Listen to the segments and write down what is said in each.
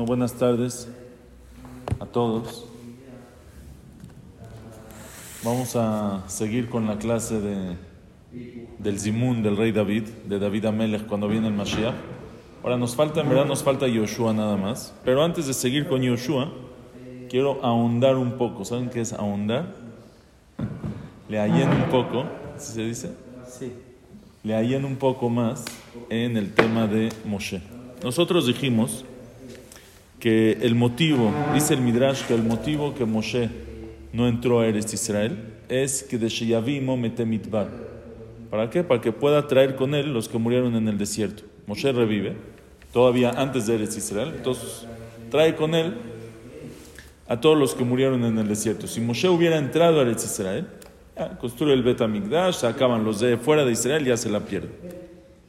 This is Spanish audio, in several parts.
Bueno, buenas tardes a todos. Vamos a seguir con la clase de, del Zimun del rey David, de David Amelech, cuando viene el Mashiach. Ahora nos falta, en verdad nos falta Yoshua nada más. Pero antes de seguir con Yoshua, quiero ahondar un poco. ¿Saben qué es ahondar? Le hallen un poco, ¿sí se dice? Sí. Le hallen un poco más en el tema de Moshe. Nosotros dijimos que el motivo, dice el Midrash, que el motivo que Moshe no entró a Eretz Israel es que de Sheyavimo metemitbar. ¿Para qué? Para que pueda traer con él los que murieron en el desierto. Moshe revive, todavía antes de Eretz Israel, entonces trae con él a todos los que murieron en el desierto. Si Moshe hubiera entrado a Eretz Israel, ya, construye el Bet Amigdash, acaban los de fuera de Israel, ya se la pierde.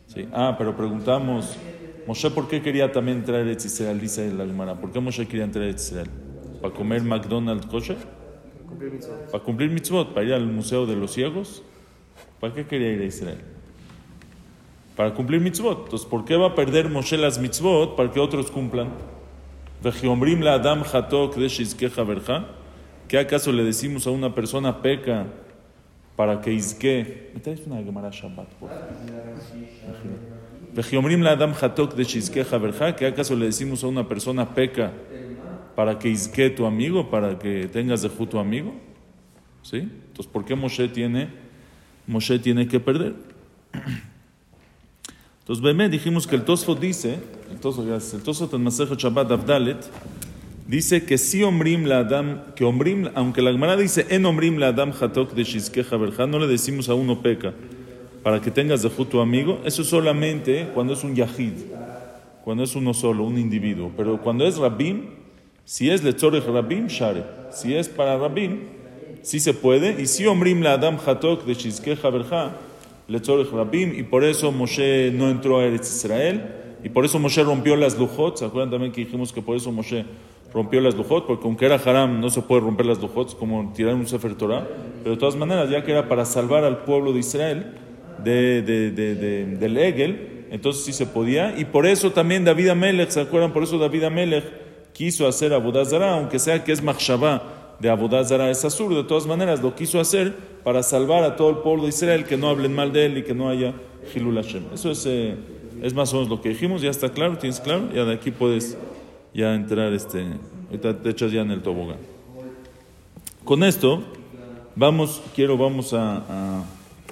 Sí. Ah, pero preguntamos, Moshe, ¿por qué quería también traer Israel? Dice la Gemara. ¿Por qué Moshe quería entrar a Israel? ¿Para comer McDonald's mitzvot. ¿Para cumplir mitzvot? ¿Para ir al Museo de los Ciegos? ¿Para qué quería ir a Israel? Para cumplir mitzvot. Entonces, ¿por qué va a perder Moshe las mitzvot para que otros cumplan? La Adam. ¿Qué acaso le decimos a una persona peca para que izke? ¿Me traes una Gemara Shabbat, por favor? ¿Qué acaso le decimos a una persona peca para que izke tu amigo, para que tengas de tu amigo? ¿Sí? Entonces, ¿por qué Moshe tiene, Moshe tiene que perder? Entonces, Bemé, dijimos que el Tosfot dice, el Tosfot, en Masejet Shabbat Abdalet, dice que si Omrim la Adam, que Omrim, aunque la Gemara dice en Omrim la Adam Hatok de Shizkeja no le decimos a uno peca para que tengas de tu amigo, eso solamente cuando es un Yahid, cuando es uno solo, un individuo. Pero cuando es Rabim, si es Letzorech Rabim, Share. Si es para Rabim, sí se puede. Y si Omrim la Adam Hatok de Shizkeja Berja, Letzorech Rabim, y por eso Moshe no entró a Eretz Israel, y por eso Moshe rompió las lujot. ¿Se acuerdan también que dijimos que por eso Moshe rompió las lujot? Porque aunque era haram, no se puede romper las lujot, como tirar un Sefer Torah. Pero de todas maneras, ya que era para salvar al pueblo de Israel de, de, de, de, del Egel, entonces sí se podía. Y por eso también David Amelech, ¿se acuerdan? Por eso David Amelech quiso hacer Abodazara, aunque sea que es Machshavá de Abodazara, es Azur, de todas maneras lo quiso hacer para salvar a todo el pueblo de Israel, que no hablen mal de él y que no haya Hilul Hashem. Eso es, eh, es más o menos lo que dijimos, ya está claro, ¿tienes claro? Ya de aquí puedes ya entrar, este, ahorita te echas ya en el tobogán. Con esto, vamos, quiero, vamos a,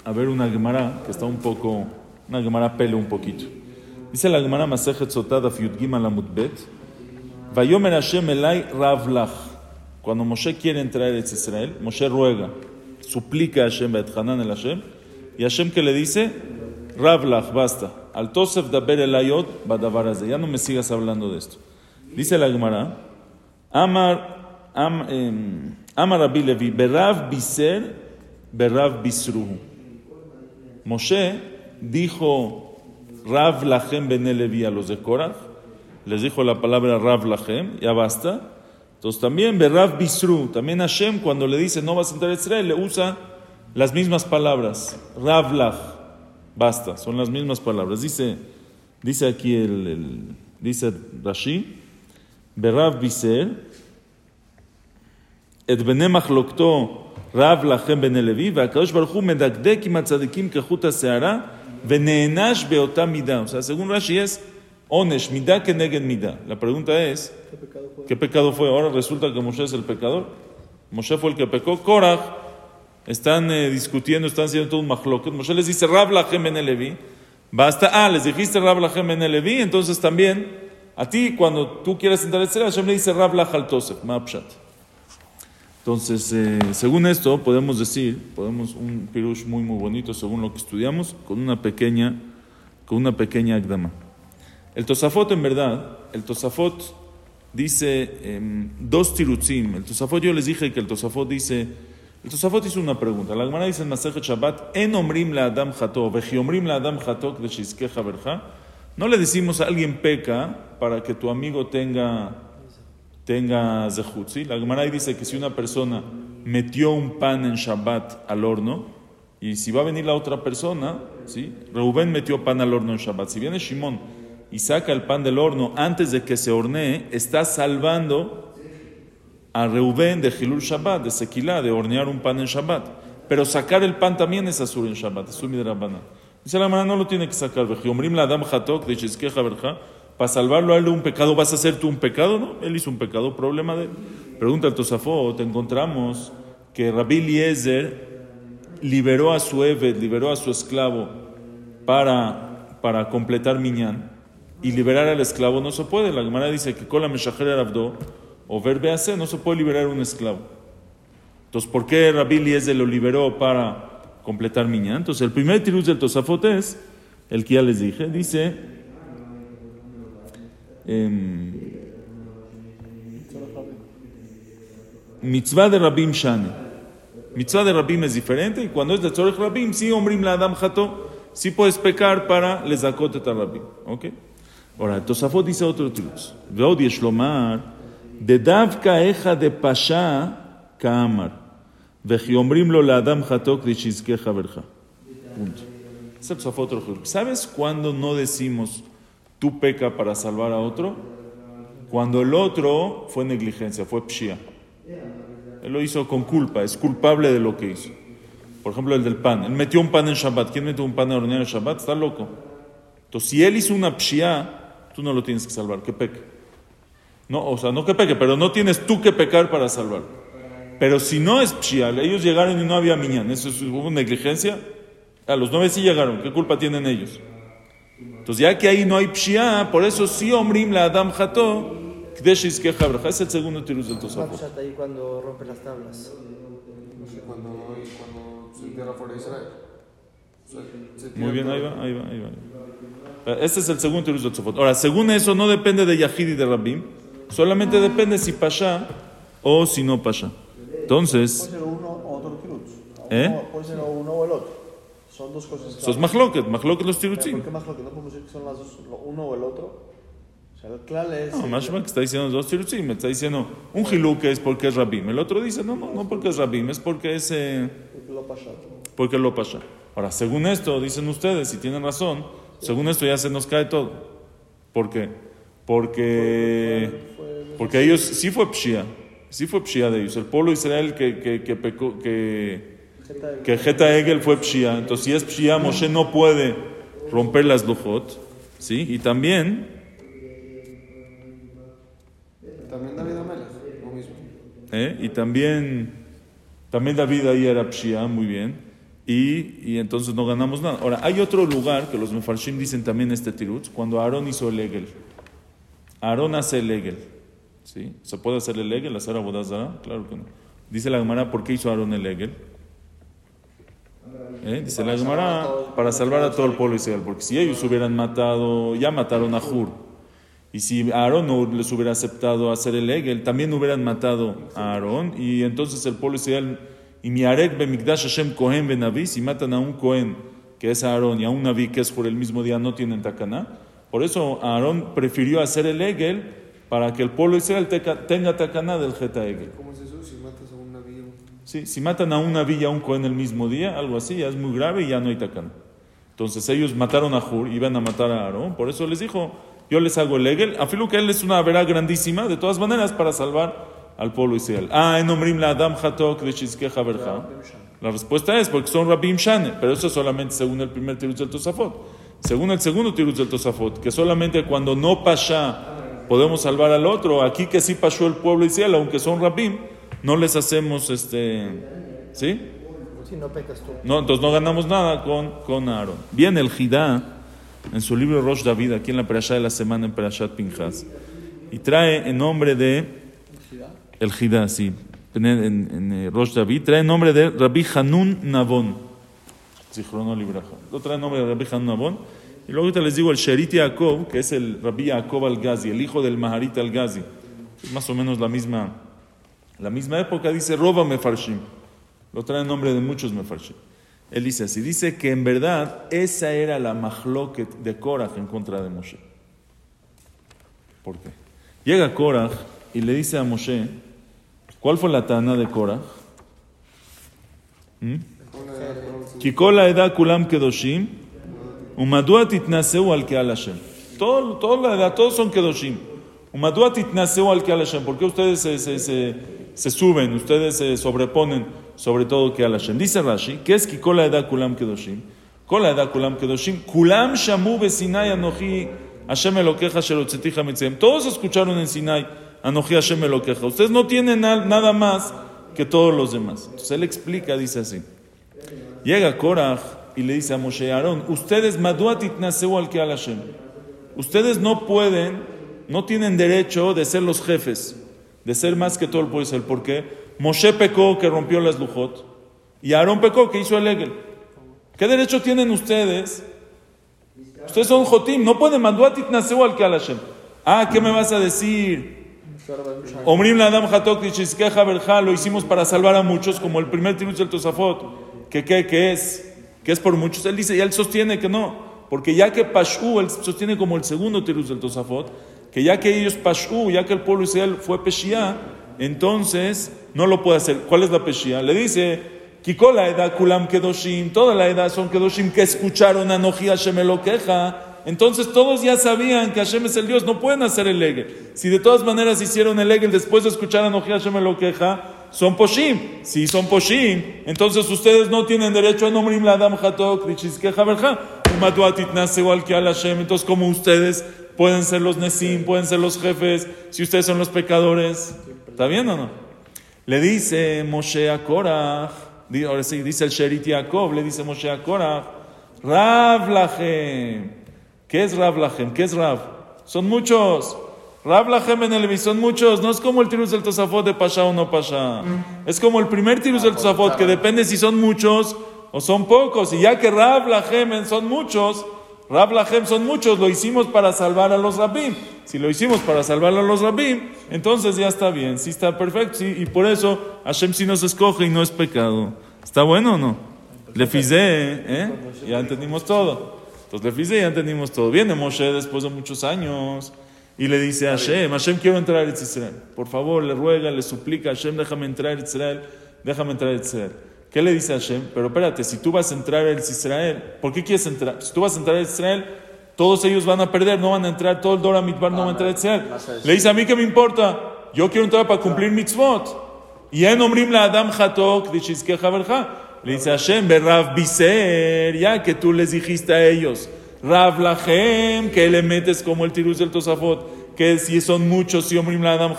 a ver una Gemara que está un poco, una Gemara pele un poquito. Dice la Gemara Masejet Sotada Fiut Gimel Amutbet, Vayomer Hashem Elai Ravlach. Cuando Moshe quiere entrar a Israel, Moshe ruega, suplica a Hashem, Hanan el Hashem, y Hashem que le dice, Ravlach, basta. Al Tosef Daber Elayot Badavarazé. Ya no me sigas hablando de esto. Dice la Gemara, Amar, am, eh, Amar Levi, Berav Biser, Berav Bisruhu. Moshe dijo Rav Lachem Benelevi a los de Korah, les dijo la palabra Rav Lachem, ya basta. Entonces también "Berav Bisru, también Hashem cuando le dice no vas a entrar a Israel, le usa las mismas palabras, Rav Lach, basta, son las mismas palabras. Dice, dice aquí el, dice Rashi, "Berav Biser, et benemach רב לכם בני לוי, והקדוש ברוך הוא מדקדק עם הצדיקים כחוט השערה, ונענש באותה מידה. O sea, según Rashi es onesh, midá que neguen midá. La pregunta es, ¿Qué pecado fue? ¿qué pecado fue? Ahora resulta que Moshe es el pecador. Moshe fue el que pecó. Korach, están eh, discutiendo, están haciendo todo un mahloket. Moshe les dice, Rab lachem en Levi. Basta, ah, les dijiste Rab lachem en Levi, entonces también, a ti, cuando tú quieres entrar a Israel, Hashem le dice Rab lach al Tosef, Mapshat. Entonces, eh, según esto, podemos decir, podemos un pirush muy muy bonito, según lo que estudiamos, con una pequeña, con una pequeña agdama. El Tosafot, en verdad, el Tosafot dice em, dos tirutzim. El Tosafot, yo les dije que el Tosafot dice, el Tosafot hizo una pregunta. La Gemara dice en Masejet Shabbat, en omrim la Adam Hato, vejiomrim la Adam Berja. No le decimos a alguien peca para que tu amigo tenga tenga zehut. ¿sí? La Gemara dice que si una persona metió un pan en Shabbat al horno, y si va a venir la otra persona, ¿sí? Reuben metió pan al horno en Shabbat. Si viene Shimon y saca el pan del horno antes de que se hornee, está salvando a Reubén de Hilul Shabbat, de Sequilá, de hornear un pan en Shabbat. Pero sacar el pan también es azul en Shabbat, es midrabana. Dice la hermana, no lo tiene que sacar. la Adam Hatok de Chizkeja Verja. Para salvarlo a él de un pecado, ¿vas a hacer tú un pecado? No, él hizo un pecado, problema de él. Pregunta al Tosafot, encontramos que Rabbi Eliezer liberó a su Eved, liberó a su esclavo para, para completar Miñán y liberar al esclavo no se puede. La Gemara dice que con la Meshachera Abdo o verbe hace, no se puede liberar un esclavo. Entonces, ¿por qué Rabbi Eliezer lo liberó para completar Miñán? Entonces, el primer tiruz del Tosafot es el que ya les dije, dice Em, mitzvah de Rabim Shane. Mitzvah de Rabim es diferente y cuando es de Tzorech Rabim, sí, Ombrim la Adam Jato, sí puedes pecar para les et Rabim. ¿Ok? Ahora, Tosafot dice otro truco. ועוד יש לומר, דדווקא איכה דפשע כאמר, וכי אומרים לו לאדם חתו כדי שיזכה חברך. Punto. ¿Sabes cuándo no decimos tú peca para salvar a otro, cuando el otro fue negligencia, fue pshia. Él lo hizo con culpa, es culpable de lo que hizo. Por ejemplo, el del pan. Él metió un pan en Shabbat. ¿Quién metió un pan en hornear en Shabbat? Está loco. Entonces, si él hizo una pshia, tú no lo tienes que salvar, que peque. No, o sea, no que peque, pero no tienes tú que pecar para salvar. Pero si no es pshia, ellos llegaron y no había miñán, ¿eso es, hubo negligencia? A los nueve sí llegaron, ¿qué culpa tienen ellos? Entonces, ya que ahí no hay pshia, por eso sí omrim la Adam Jato, Kdeshis que Es el segundo tirus del Tosafot. ahí cuando rompe las tablas? Cuando, cuando se entierra fuera de Israel. Muy bien, ahí va, ahí va, ahí va. Este es el segundo tirus del Tosafot. Ahora, según eso, no depende de Yahid y de Rabim, solamente depende si pasha o si no pasha. Entonces. Puede ser uno o otro tirus. ¿Eh? Puede ser uno o el otro. Son dos cosas. Eso es mahloket, mahloket los tirutzim. ¿Por qué mahloket? ¿No podemos decir que son las dos, uno o el otro? O sea, el clal es... No, que está diciendo dos tirutzim, me está diciendo un hiluk es porque es rabim. El otro dice, no, no, no porque es rabim, es porque es... Eh, porque lo pasha. Porque lo pasha. Ahora, según esto, dicen ustedes, si tienen razón, según esto ya se nos cae todo. ¿Por qué? Porque, porque ellos, sí fue pshia, sí fue pshia de ellos. El pueblo de Israel que, que, que pecó, que que Geta Egel fue Pshia. Entonces, si es Pshia, Moshe no puede romper las Lujot. ¿Sí? Y también. También David Amelech, lo mismo. ¿eh? Y también. También David ahí era Pshia, muy bien. Y, y, entonces no ganamos nada. Ahora, hay otro lugar que los Mefarshim dicen también este tirutz, cuando Aarón hizo el Egel. Aarón hace el Egel. ¿Sí? ¿Se puede hacer el Egel, hacer Abodazara? Claro que no. Dice la Gemara, ¿por qué hizo Aarón el Egel? ¿Eh? Dice la Gemara, para salvar a todo el pueblo Israel, porque si ellos hubieran matado, ya mataron a Hur, y si Aarón no les hubiera aceptado hacer el Egel, también hubieran matado a Aarón, y entonces el pueblo Israel, y mi Arek Bemikdash Hashem Kohen Benaví, si matan a un Kohen, que es Aarón, y a un Naví, que es por el mismo día, no tienen Takaná, por eso Aarón prefirió hacer el Egel para que el pueblo Israel tenga Takaná del Geta Egel. Si matan a una villa a un Cohen el mismo día, algo así, ya es muy grave y ya no hay tacán. Entonces ellos mataron a Hur, iban a matar a Aarón, por eso les dijo, yo les hago el Egel, afilo que él es una vera grandísima, de todas maneras, para salvar al pueblo Israel. Ah, en Omrim la Adam Hatok de La respuesta es porque son Rabim Shane, pero eso solamente según el primer tiruz del Tosafot. Según el segundo tiruz del Tosafot, que solamente cuando no pasha podemos salvar al otro, aquí que sí pasó el pueblo Israel, aunque son Rabim, no les hacemos este. ¿Sí? Si no pecas tú. No, entonces no ganamos nada con, con Aaron. Viene el Jidá en su libro Rosh David, aquí en la Perashá de la semana en Perashat Pinchas, y trae en nombre de. El Jidá, sí. En, en, eh, Rosh David, trae en nombre de Rabbi Hanun Nabon. Zichrono Libraja. Lo trae en nombre de Rabbi Hanun Nabon. Y luego te les digo el Sherit Yaakov, que es el Rabbi Yaakov al-Ghazi, el hijo del Maharit al-Ghazi. Es más o menos la misma la misma época dice Roba Mefarshim. Lo trae en nombre de muchos Mefarshim. Él dice así, dice que en verdad esa era la mahloket de Korach en contra de Moshe. ¿Por qué? Llega Korach y le dice a Moshe, ¿cuál fue la tana de Korach? ¿Mm? Kikola eda kulam kedoshim, umadua titnaseu al al Hashem. todo la edad, todos son Kedoshim. Umadua titnaseu al que Hashem. ¿Por qué ustedes se, se suben, ustedes se sobreponen sobre todo que Hashem? Dice Rashi, que es que la edad kulam Kedoshim. Kol la edad kulam Kedoshim. Kulam shamu besinai anoji Hashem elokeja shelotzetija mitzem. Todos escucharon en Sinai anoji Hashem elokeja. Ustedes no tienen na- nada más que todos los demás. Entonces él explica, dice así. Llega Korach y le dice a Moshe Aarón, ustedes maduat itnaseu al que al Hashem. Ustedes no pueden, no tienen derecho de ser los jefes, de ser más que todo el pueblo Israel. ¿Por qué? Moshe pecó que rompió las lujot y Aarón pecó que hizo el Egel. ¿Qué derecho tienen ustedes? Ustedes son Jotim, no pueden itnaseu al que al Hashem. Ah, ¿qué me vas a decir? Omrim la Adam Hatok lo hicimos para salvar a muchos, como el primer tirus del Tosafot. ¿Qué, qué, qué es? ¿Qué es por muchos? Él dice, y él sostiene que no. Porque ya que Pashu, él sostiene como el segundo tirus del Tosafot, que ya que ellos Pashu, ya que el pueblo Israel fue Peshia, entonces no lo puede hacer. ¿Cuál es la Peshia? Le dice, Kiko la edad Kulam Kedoshim, toda la edad son Kedoshim que escucharon a Noji Hashem Elokeja. Entonces todos ya sabían que Hashem es el Dios, no pueden hacer el Egel. Si de todas maneras hicieron el Egel después de escuchar a Noji Hashem Elokeja, son Poshim. Si son Poshim, entonces ustedes no tienen derecho a nombrar la Adam Hatok. Entonces, como ustedes pueden ser los Nesim, pueden ser los jefes, si ustedes son los pecadores, ¿está bien o no? Le dice Moshe a Korach, ahora sí, dice el Sherit Yaakov, le dice Moshe a Korach, Rav Lachem. ¿Qué es Rav Lachem? ¿Qué es Rav? Son muchos. Rav Lachem en el son muchos. No es como el tirus del Tosafot de Pasha o no Pasha. Es como el primer tirus del Tosafot, que depende si son muchos o son pocos. Y ya que Rav Lachem son muchos, Rav Lachem son muchos, lo hicimos para salvar a los Rabim. Si lo hicimos para salvar a los Rabim, entonces ya está bien, sí está perfecto. sí, y por eso Hashem sí nos escoge y no es pecado. ¿Está bueno o no? Le fizé, ¿eh? Ya entendimos todo. Entonces le fizé, ya entendimos todo. Viene Moshe después de muchos años y le dice a Hashem, Hashem quiero entrar a Israel. Por favor, le ruega, le suplica, Hashem déjame entrar a Israel, déjame entrar a Israel. ¿Qué le dice a Hashem? Pero espérate, si tú vas a entrar a Israel, ¿por qué quieres entrar? Si tú vas a entrar a Israel, todos ellos van a perder, no van a entrar, todo el Dora Mitbar no va a entrar a Israel. Le dice a mí que me importa, yo quiero entrar para cumplir mitzvot. Y en Omrim la Adam Hatok. Le dice Hashem, Rav Biser, ya que tú les dijiste a ellos, Rav Lachem, que le metes como el tirus del Tosafot, que si son muchos, si Omrim la Adam.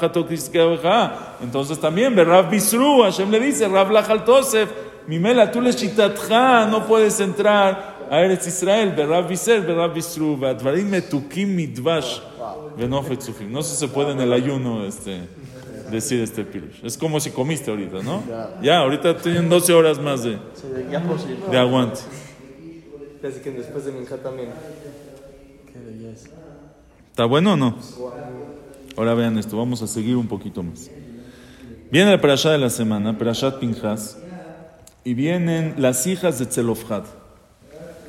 Entonces también, ve Rav Bisru, Hashem le dice, Rav Lachal Tosef, Mimela, tú les chitatja, no puedes entrar a Eretz Israel, ve Rav Biser, ve Rav Bisru, ve Advarim metukim midvash, ve Nofet Sufim. No sé si se puede en el ayuno, este decir este pirush. Es como si comiste ahorita, ¿no? Ya, ahorita tienen 12 horas más de, de- aguante. Casi que después de Minja también. Qué belleza. ¿Está bueno o no? Ahora vean esto, vamos a seguir un poquito más. Viene la perashá de la semana, perashat Pinchas, y vienen las hijas de Tzelofhad.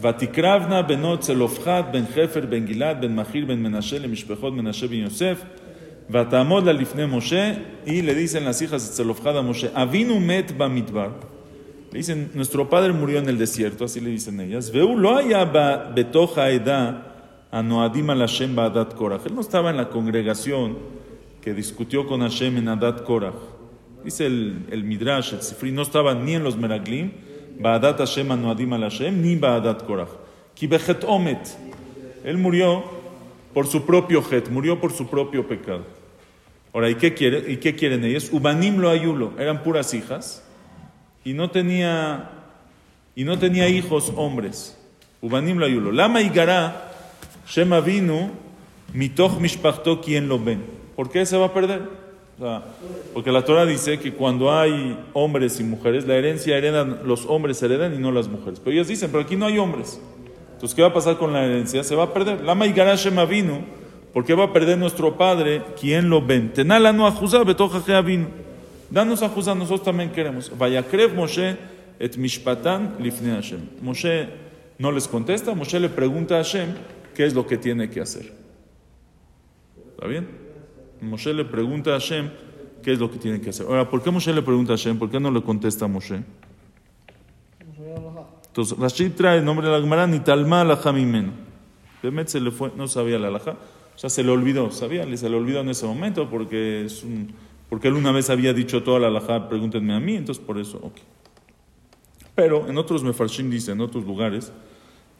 Vatikravna benot Tzelofhad ben Jefer ben Gilad ben Mahir ben Menashe le Mishpechot Menashe ben Yosef. Vatamod la lifne Moshe y le dicen las hijas de Tzelofhad a Moshe, Avinu met bamidbar. Le dicen, nuestro padre murió en el desierto, así le dicen ellas. Veu lo haya betoja eda anoadim al Hashem ba'adat Korach. Él no estaba en la congregación que discutió con Hashem en Adat Korach. Dice el, el Midrash, el Sifri, no estaba ni en los Meraglim, ba'adat Hashem anoadim al Hashem, ni ba'adat Korach. Ki bechet omet. Él murió por su propio het, murió por su propio pecado. Ahora, ¿y qué, quiere, ¿y qué quieren ellos? Ubanim lo ayulo, eran puras hijas y no tenía y no tenía hijos hombres. Ubanim lo ayulo. Lama igara Shema vinu mitoch mishpachto quien lo ven. ¿Por qué se va a perder? O sea, porque la Torah dice que cuando hay hombres y mujeres, la herencia heredan, los hombres heredan y no las mujeres. Pero ellas dicen, pero aquí no hay hombres. Entonces, ¿qué va a pasar con la herencia? Se va a perder. Lama igara Shema vinu. ¿Por qué va a perder nuestro padre? ¿Quién lo ven? Tenala no ajuzá betoja vino. Danos a juzgar, nosotros también queremos. Vayakrev Moshe et mishpatan lifne Hashem. Moshe no les contesta, Moshe le pregunta a Hashem qué es lo que tiene que hacer. ¿Está bien? Moshe le pregunta a Hashem qué es lo que tiene que hacer. Ahora, ¿por qué Moshe le pregunta a Hashem? ¿Por qué no le contesta a Moshe? Entonces, Rashid trae el nombre de la Gemara, ni talma la. Bemet se le fue, no sabía la alhaja, o sea, se le olvidó, sabía, se le olvidó en ese momento porque, es un, porque él una vez había dicho toda la alhaja, pregúntenme a mí, entonces por eso, ok. Pero en otros Mefarshim dice, en otros lugares,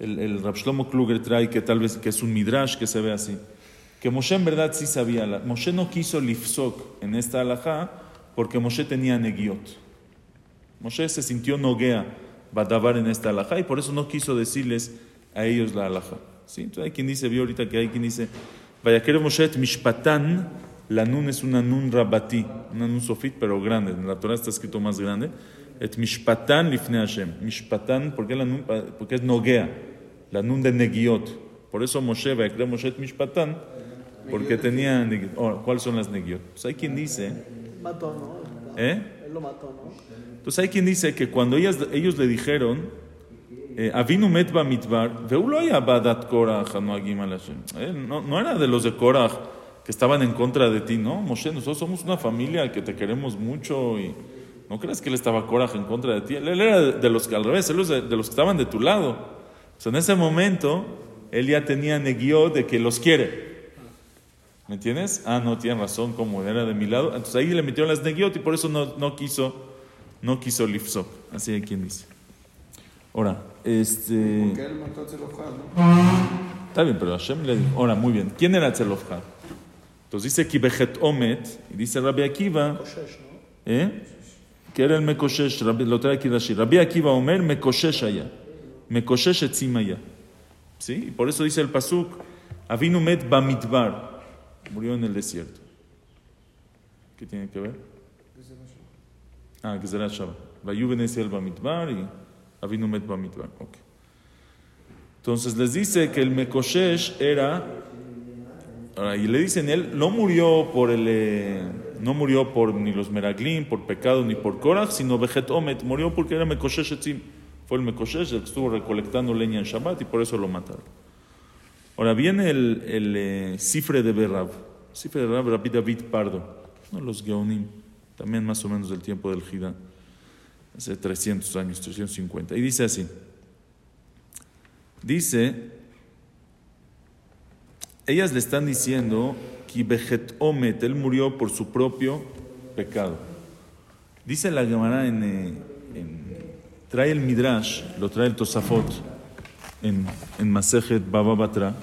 el, el Rab Shlomo Kluger trae que tal vez que es un midrash que se ve así, que Moshe en verdad sí sabía, la- Moshe no quiso lifsok en esta alhaja porque Moshe tenía negiot. Moshe se sintió noguea badabar en esta alhaja y por eso no quiso decirles a ellos la alhaja. ¿Sí? Entonces hay quien dice, vio ahorita que hay quien dice, vaya que Moshe et mishpatan, la nun es una nun rabati, una nun sofit pero grande, en la Torah está escrito más grande, et mishpatan lifne Hashem, mishpatan, ¿por qué la nun? Porque es noguea, la nun de Negiot. Por eso Moshe, Baekre Moshe Mishpatán, porque tenía Negiot. Ahora, ¿cuáles son las Negiot? Pues hay quien dice... Mató, ¿no? ¿Eh? Él lo mató, ¿no? Entonces hay quien dice que cuando ellas, ellos le dijeron, eh, Avinu met mitbar, badat Korach, eh, no era de los de Korach que estaban en contra de ti, no, Moshe, nosotros somos una familia que te queremos mucho y no creas que él estaba Korach en contra de ti, él era de los que al revés, él era de los que estaban de tu lado. O sea, en ese momento, él ya tenía neguió de que los quiere. ¿Me entiendes? Ah, no, tienen razón, como era de mi lado. Entonces ahí le metieron las neguiot y por eso no, no quiso, no quiso lifsok. Así hay quien dice. Ahora, este. Porque él mató a ¿no? Está bien, pero Hashem le dijo. Ahora, muy bien. ¿Quién era Tzelofhad? Entonces dice Kibejet Omet, y dice Rabbi Akiva. ¿eh? que era el Mekoshesh, lo trae aquí Rashi. Rabbi Akiva Omer, Mekoshesh allá. Etzim allá. ¿Sí? Y por eso dice el Pasuk, Avinu met bamidbar. Murió en el desierto. ¿Qué tiene que ver? Ah, Gezerat Shabbat. Vayu el bamidbar y Avinu met bamidbar. Ok. Entonces les dice que el Mekoshesh era y le dicen, él no murió por el, eh, no murió por ni los Meraglim, por pecado, ni por Korach, sino Vejet Omet, murió porque era Mekoshesh Etzim. Fue el Mekoshesh el estuvo recolectando leña en Shabbat y por eso lo mataron. Ahora viene el, el eh, cifre de Berrab. Cifre de Rabbi David Pardo. Uno de los Geonim, también más o menos del tiempo del Jida. Hace 300 años, 350. Y dice así. Dice ellas le están diciendo que Bejet Omet, él murió por su propio pecado. Dice la Gemara en, eh, trae el Midrash, lo trae el Tosafot en, en Masejet Baba Batra,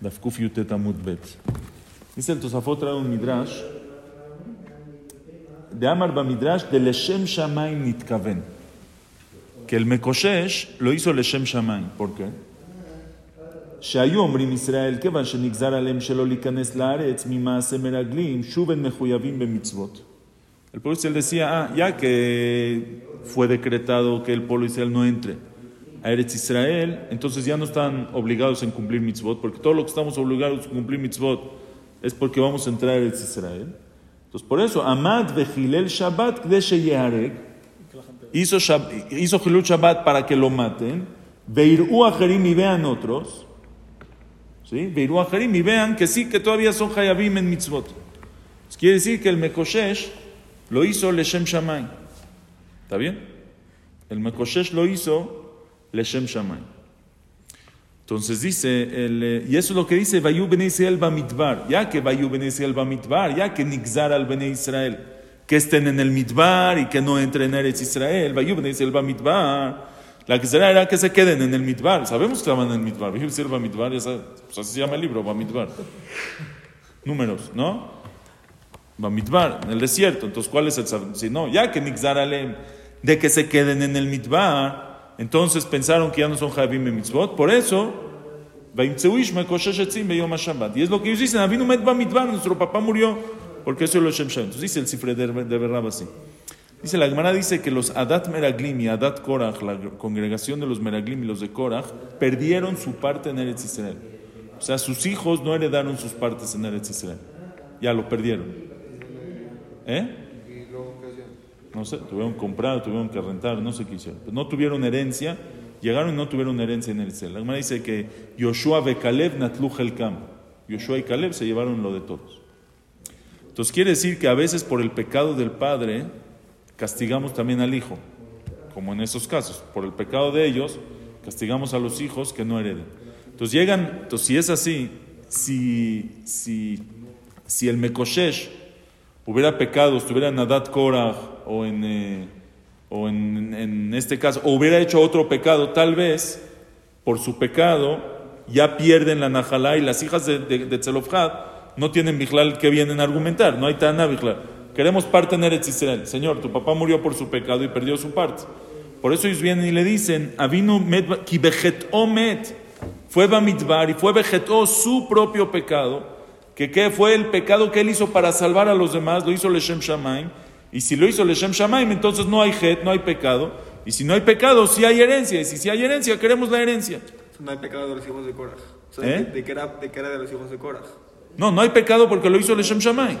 Dafkuf Yutet Amud Bet. Dice el Tosafot trae un Midrash de Amar Midrash de Leshem Shamaim Nitkaven. Que el Mekoshesh lo hizo Leshem Shamaim. ¿Por qué? שהיו אומרים ישראל, כיוון שנגזר עליהם שלא להיכנס לארץ ממעשה מרגלים, שוב הם מחויבים במצוות. El pueblo Israel decía, ah, ya que fue decretado que el pueblo Israel no entre a Eretz Israel, entonces ya no están obligados en cumplir mitzvot, porque todo lo que estamos obligados a cumplir mitzvot es porque vamos a entrar a Eretz Israel. Entonces por eso, Amad vejilel Shabbat kdeshe yeharek, hizo, hizo Hilul Shabbat para que lo maten, veirú ajerim y vean otros, ¿sí? Veirú ajerim y vean que sí, que todavía son hayabim en mitzvot. Pues quiere decir que el Mekoshesh lo hizo Leshem Shammai. ¿Está bien? El Mekoshesh lo hizo Leshem Shammai. Entonces dice, el, eh, y eso es lo que dice Vayu Bene Israel Bamidbar, ya que Vayu Bene Israel Bamidbar, ya que Nixar al Bene Israel, que estén en el Midbar y que no entren en Eretz Israel, Vayu Bene Israel Bamidbar, la que será era que se queden en el Midbar, sabemos que estaban en el Midbar, Vayu Bene Israel Bamidbar, ya sabe- pues así se llama el libro, Bamidbar. Números, ¿no? Bamidbar, en el desierto. Entonces, ¿cuál es el Si no, ya que Nixar de que se queden en el Midbar, entonces pensaron que ya no son Javim en Mitzvot. Por eso. Y es lo que ellos dicen, met Bamidbar, nuestro papá murió, porque eso es lo Shem Shem. Entonces dice el cifre de, de así. Dice, la Gemara dice que los Adat Meraglim y Adat Korach, la congregación de los Meraglim y los de Korach, perdieron su parte en Eretz Israel. O sea, sus hijos no heredaron sus partes en Eretz Israel. Ya lo perdieron. ¿Eh? No sé, tuvieron que comprar, tuvieron que rentar, no sé qué hicieron. Pero no tuvieron herencia, llegaron y no tuvieron herencia en Eretz Israel. La Gemara dice que Yoshua ve Caleb natluj el Kam. Yoshua y Caleb se llevaron lo de todos. Entonces quiere decir que a veces por el pecado del padre castigamos también al hijo, como en esos casos. Por el pecado de ellos castigamos a los hijos que no hereden. Entonces llegan, entonces si es así, si, si, si el Mekoshesh hubiera pecado, estuviera en Adat Korach o en, eh, o en, en este caso, o hubiera hecho otro pecado, tal vez por su pecado ya pierden la Najalá y las hijas de, de, de no tienen Bijlal que vienen a argumentar, no hay Tana Bijlal. Queremos parte en Eretz Israel. Señor, tu papá murió por su pecado y perdió su parte. Por eso ellos vienen y le dicen, Avinu met, ki vegetó met, fue Bamidbar y fue vegetó su propio pecado, que ¿qué fue el pecado que él hizo para salvar a los demás, lo hizo Leshem Shamaim, y si lo hizo Leshem Shamaim, entonces no hay het, no hay pecado, y si no hay pecado, sí hay herencia, y si sí hay herencia, queremos la herencia. No hay pecado de los hijos de Korah. O sea, ¿Eh? de, de que era, de que era de los hijos de Korah. No, no hay pecado porque lo hizo Leshem Shamaim.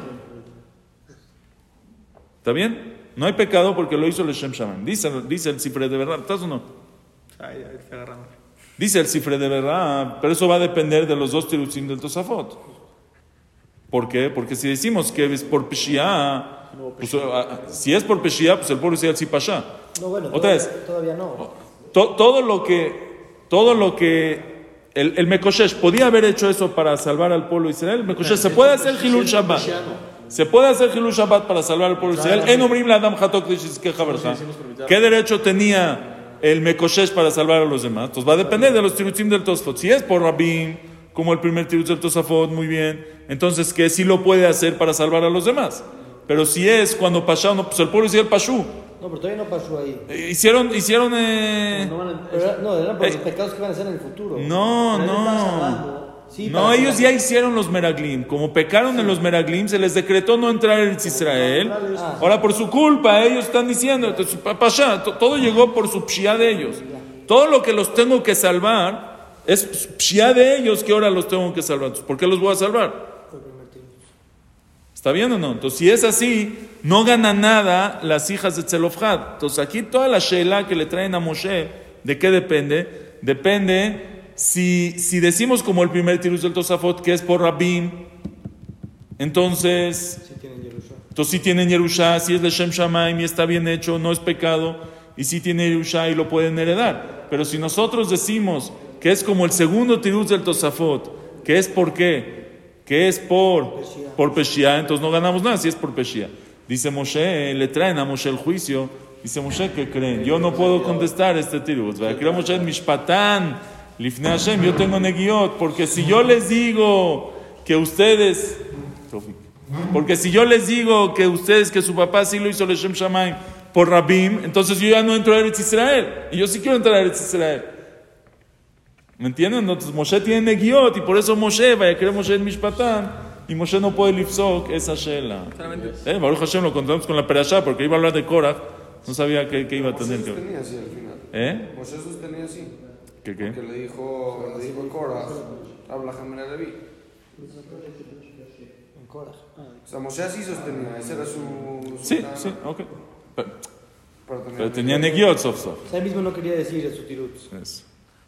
¿Está bien? No hay pecado porque lo hizo Leshem Shamaim. Dice, dice el cifre de verdad, ¿estás o no? Ay. Dice el cifre de verdad, pero eso va a depender de los dos tirutzim del Tosafot. ¿Por qué? Porque si decimos que es por Peshia, pues, ah, si es por Peshia, pues el pueblo Israel sí pasha. No, bueno, Otra todavía, vez. todavía no. To- todo lo que, todo lo que el, el Mekoshesh podía haber hecho eso para salvar al pueblo de Israel. El Mekoshesh se puede hacer Hilul Shabbat. Se puede hacer Hilul Shabbat para salvar al pueblo de Israel. En Omrim la Adam Hatok. ¿Qué derecho tenía el Mekoshesh para salvar a los demás? Entonces va a depender de los tirutzim del Tosfot. Si es por Rabim, como el primer tirutz del Tosafot, muy bien. Entonces que sí lo puede hacer para salvar a los demás. Pero si es cuando Pasha, no, pues el pueblo de Israel Pashu. No, pero todavía no pasó ahí. Eh, Hicieron, hicieron, eh, No a- Pero no, eran por los Eh, pecados que van a hacer en el futuro. No, Pero no. sí, No, ellos ya hicieron los meraglim. Como pecaron en los meraglim, se les decretó no entrar en Israel. Ah. Ahora, por su culpa, ellos están diciendo, entonces, pasha, to- todo llegó por su pshia de ellos. Todo lo que los tengo que salvar es pshia de ellos que ahora los tengo que salvar. Entonces, ¿por qué los voy a salvar? ¿Está bien o no? Entonces, si es así, no gana nada las hijas de Tzelofhad. Entonces, aquí toda la Sheila que le traen a Moshe, ¿de qué depende? Depende si, si decimos como el primer tirus del Tosafot, que es por Rabim, entonces, Sí tienen Yerusha. entonces si tienen Yerusha, si es de Shem Shamaim y está bien hecho, no es pecado, y si tiene Yerusha y lo pueden heredar. Pero si nosotros decimos que es como el segundo tirus del Tosafot, que es por qué, que es por, por Peshia, entonces no ganamos nada si es por Peshia. Dice Moshe, le traen a Moshe el juicio, dice Moshe, ¿qué creen? Yo no puedo contestar este. Creo Moshe Mishpatan, Lifnei Hashem, yo tengo negiot, porque si yo les digo que ustedes porque si yo les digo que ustedes, que su papá sí lo hizo Leshem Shamaim por Rabim, entonces yo ya no entro a Eretz Israel. Y yo sí quiero entrar a Eretz Israel. ¿Me entienden? Entonces Moshe tiene negiot y por eso Moshe vaya a querer Moshe en Mishpatán y Moshe no puede lifzok esa shela. Eh, Baruch Hashem lo contamos con la perashá porque iba a hablar de Korach, no sabía que, que iba a tener Moshe que sostenía así al final. ¿Eh? Moshe sostenía así. ¿Qué Que qué? le dijo, le dijo a Korah, habla Jamena Levi. En Korah. O sea, Moshe así sostenía, ese era su... su Sí, plan sí, ok. Pero, pero tenía negiot, sof, sof. O sea, él mismo no quería decir su tirutz. Es-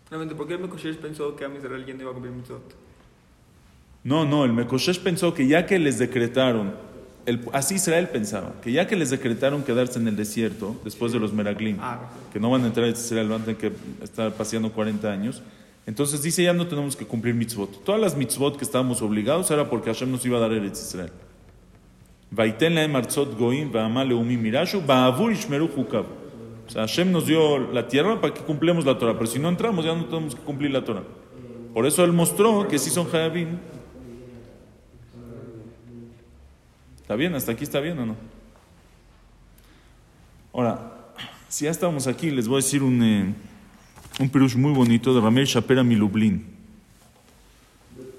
Solamente, ¿por qué el Mekoshesh pensó que a Israel ya no iba a cumplir mitzvot? No, no, el Mekoshesh pensó que ya que les decretaron, el- así Israel pensaba, que ya que les decretaron quedarse en el desierto, después de los Meraglim, Ah, que no van a entrar a Israel, van a tener que estar paseando 40 años, entonces dice ya no tenemos que cumplir mitzvot. Todas las mitzvot que estábamos obligados era porque Hashem nos iba a dar Eretz Israel. Vaiten artzot goim va'amal leumim mirashu ba'avur ishmeru. O sea, Hashem nos dio la tierra para que cumplemos la Torah, pero si no entramos ya no tenemos que cumplir la Torah. Por eso él mostró que sí son Hayabim. ¿Está bien? ¿Hasta aquí está bien o no? Ahora, si ya estamos aquí, les voy a decir un, eh, un muy bonito de Ramel Shapera Milublin.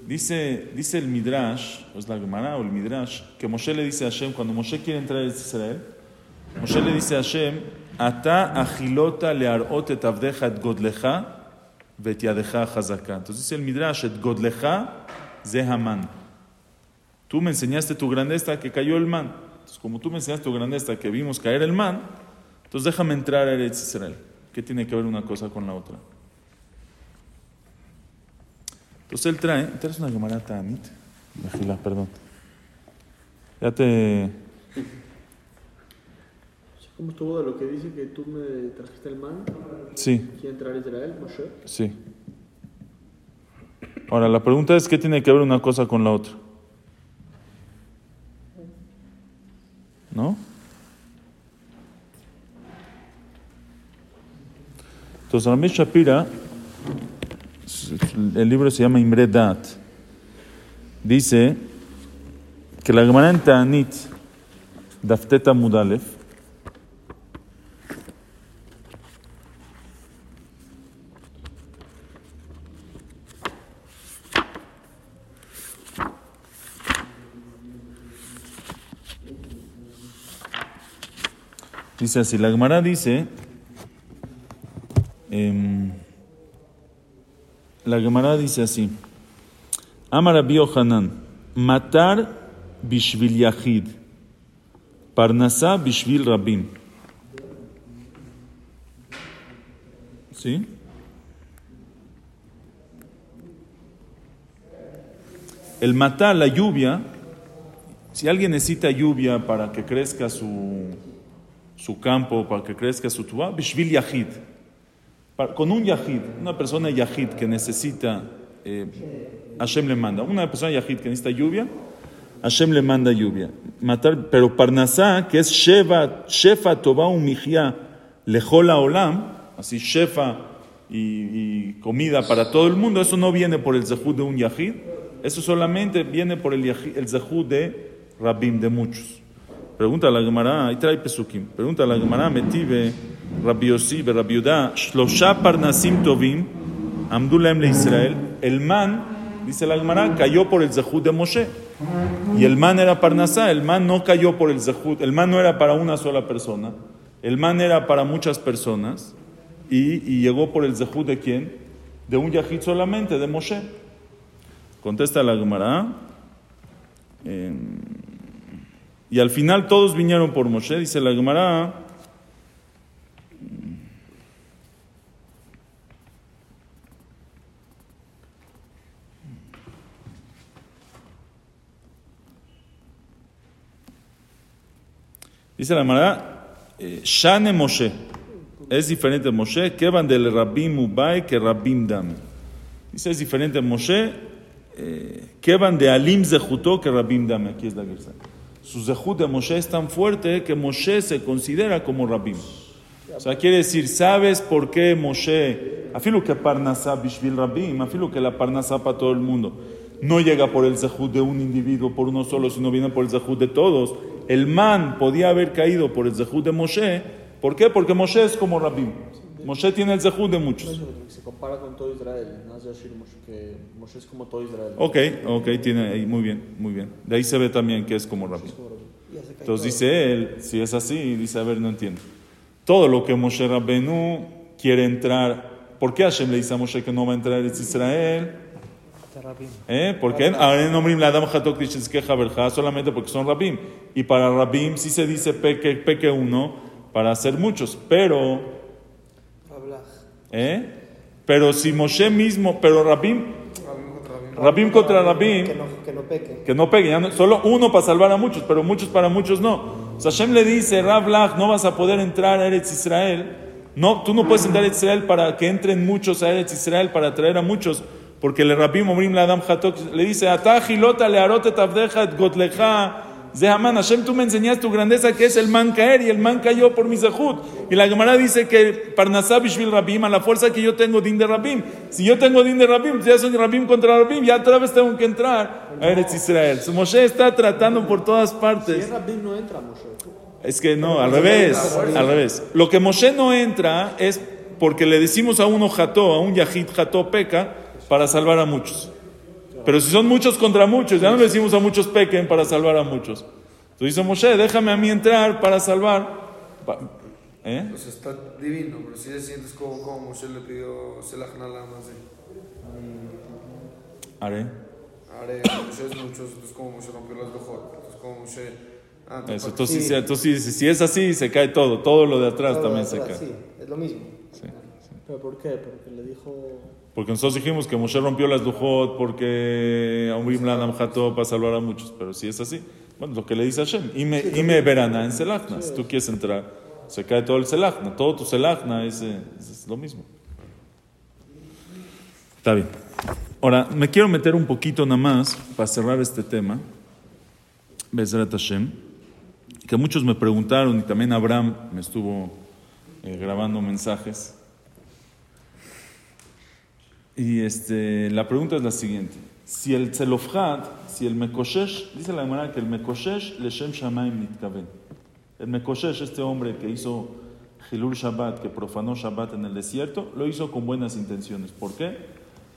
Dice, dice el Midrash, o es la Gemara o el Midrash, que Moshe le dice a Hashem, cuando Moshe quiere entrar a Israel, Moshe le dice a Hashem, Ata agilota et avdeja et godleja hazaka. Entonces dice el Midrash, et godleja zehaman. Tú me enseñaste tu grandeza que cayó el man. Entonces, como tú me enseñaste tu grandeza que vimos caer el man, entonces déjame entrar a Eretz Israel. ¿Qué tiene que ver una cosa con la otra? Entonces él trae, traes una camarata, Anit. Mejila, perdón. Ya te... ¿Cómo estuvo de lo que dice que tú me trajiste el man? Sí, Quiere entrar a Israel, Moshe. sí. Ahora, la pregunta es, ¿qué tiene que ver una cosa con la otra? ¿No? Entonces, Ramesh Shapira, el libro se llama Imre Dat, dice que la Gemara en Ta'anit, Dafteta Mudalef, dice así, la Gemara dice, em, la Gemara dice así, Amar Yohanan, matar bishvil yachid, parnasá bishvil rabim. ¿Sí? El matar la lluvia, si alguien necesita lluvia para que crezca su, su campo, para que crezca su tuba, bishvil yachid. Pa- Con un yahid, una persona yahid que necesita, eh, Hashem le manda. Una persona yahid que necesita lluvia, Hashem le manda lluvia. Matar, pero Parnasá, que es Sheva, Shefa Tova Umihia, Lejola Olam, así Shefa y, comida para todo el mundo, eso no viene por el zehud de un yahid, eso solamente viene por el, yahid- el zehud de Rabim, de muchos. Pregunta a la Gemara, ahí trae Pesukim. Pregunta a la Gemara, Metive, Rabbi Yossi, Rabbi Yudá, Shlosha Parnasim Tovim, Amdulem le Israel. El man, dice la Gemara, cayó por el zehud de Moshe. Y el man era Parnasá, el man no cayó por el zehud, el man no era para una sola persona, el man era para muchas personas y, llegó por el zehud de quién? De un yahid solamente, de Moshe. Contesta la Gemara. eh, y al final todos vinieron por Moshe, dice la Gemara. Dice la Gemara, eh, Shane Moshe. Es diferente Moshe, que van del Rabim Ubai que Rabim Dam. Dice, es diferente Moshe, eh, que van de Alim Zehutó que Rabim Dam. Aquí es la Gersa. Su Zehut de Moshe es tan fuerte que Moshe se considera como Rabim. O sea, quiere decir, ¿sabes por qué Moshe, afilo que Parnasá Bishvil Rabim, afilo que la Parnasá para todo el mundo, no llega por el Zehut de un individuo, por uno solo, sino viene por el Zehut de todos? El man podía haber caído por el Zehut de Moshe. ¿Por qué? Porque Moshe es como Rabim. Moshe tiene el Zehut de muchos. Se compara con todo Israel. Que Moshe es como todo Israel. Ok, ok, tiene ahí, muy bien, muy bien. De ahí se ve también que es como cae Entonces dice él, si es así, dice, a ver, no entiendo. Todo lo que Moshe Rabbenu quiere entrar, ¿por qué Hashem le dice a Moshe que no va a entrar en Israel? ¿Eh? ¿Por qué? Solamente porque son Rabim. Y para Rabim sí se dice peque, peque uno para hacer muchos, pero. ¿Eh? Pero si Moshe mismo, pero Rabim, Rabim contra Rabim. Que no, que no peque. que no ya no- solo uno para salvar a muchos, pero muchos para muchos no. O sea, Hashem le dice, Rablach, no vas a poder entrar a Eretz Israel. No, tú no puedes entrar a Eretz Israel para que entren muchos a Eretz Israel, para atraer a muchos, porque le Rabim Omrim la Adam Hatok le dice, Ata Gilota le arote tavdeja gotleja Zehaman, Hashem, tú me enseñaste tu grandeza que es el man caer y el man cayó por mi zehut. Y la Gemara dice que Parnasá Bishvil Rabim, a la fuerza que yo tengo din de Rabim. Si yo tengo din de Rabim, ya soy Rabim contra Rabim, ya otra vez tengo que entrar a Eretz Israel. Su Moshe está tratando por todas Si es partes. Rabim no entra Moshe. Es que no, al revés, al revés. Lo que Moshe no entra es porque le decimos a uno jató, a un yahid jató peca, para salvar a muchos. Pero si son muchos contra muchos, ya no le decimos a muchos pequen para salvar a muchos. Entonces dice Moshe, déjame a mí entrar para salvar. Pa- ¿Eh? Pues está divino, pero si le sientes como, como Moshe le pidió Selach Nala más de. Haré. Are, Moshe es muchos, entonces como Moshe rompió las dojot. Entonces como Moshe. Ah, entonces, Eso, entonces, sí, entonces sí, si es así, se cae todo. Todo lo de atrás Todo también se atrás, cae. Sí, es lo mismo. Sí. ¿Pero por qué? Porque le dijo... Porque nosotros dijimos que Moshe rompió las Lujot porque Aumrim Lanam Jató para salvar a muchos. Pero si es así, bueno, lo que le dice Hashem, y me, y me verana en Selachna. Si tú quieres entrar, se cae todo el Selachna. Todo tu Selachna es, eh, es lo mismo. Está bien. Ahora, me quiero meter un poquito nada más para cerrar este tema. Bezrat Hashem. Que muchos me preguntaron y también Abraham me estuvo eh, grabando mensajes. Y este, la pregunta es la siguiente. Si el Tzelofhad, si el Mekoshesh, dice la manera que el Mekoshesh Leshem Shamaim Nitkaven. El Mekoshesh, este hombre que hizo Hilul Shabbat, que profanó Shabbat en el desierto, lo hizo con buenas intenciones. ¿Por qué?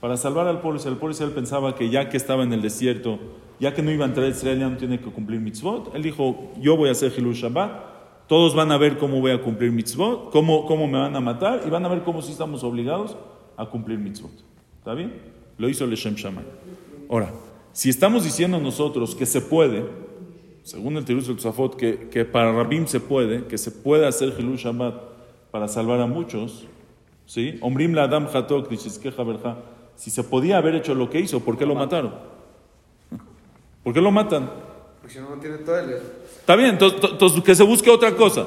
Para salvar al pueblo. El pueblo Israel pensaba que ya que estaba en el desierto, ya que no iba a entrar a Israel, ya no tiene que cumplir mitzvot, él dijo, yo voy a hacer Hilul Shabbat, todos van a ver cómo voy a cumplir mitzvot, cómo, cómo me van a matar, y van a ver cómo sí estamos obligados a cumplir mitzvot. ¿Está bien? Lo hizo Leshem Shammai. Ahora, si estamos diciendo nosotros que se puede, según el Tirus del Tzafot, que, que para Rabim se puede, que se puede hacer Hilul Shabbat para salvar a muchos, ¿sí? Omrim la Adam Hatok. Si se podía haber hecho lo que hizo, ¿por qué lo mataron? ¿Por qué lo matan? Porque si no, no tiene toilet. Está bien, entonces, to- entonces que se busque otra cosa.